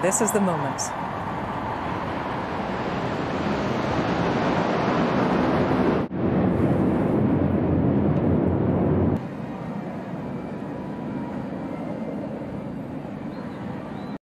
This is the moment.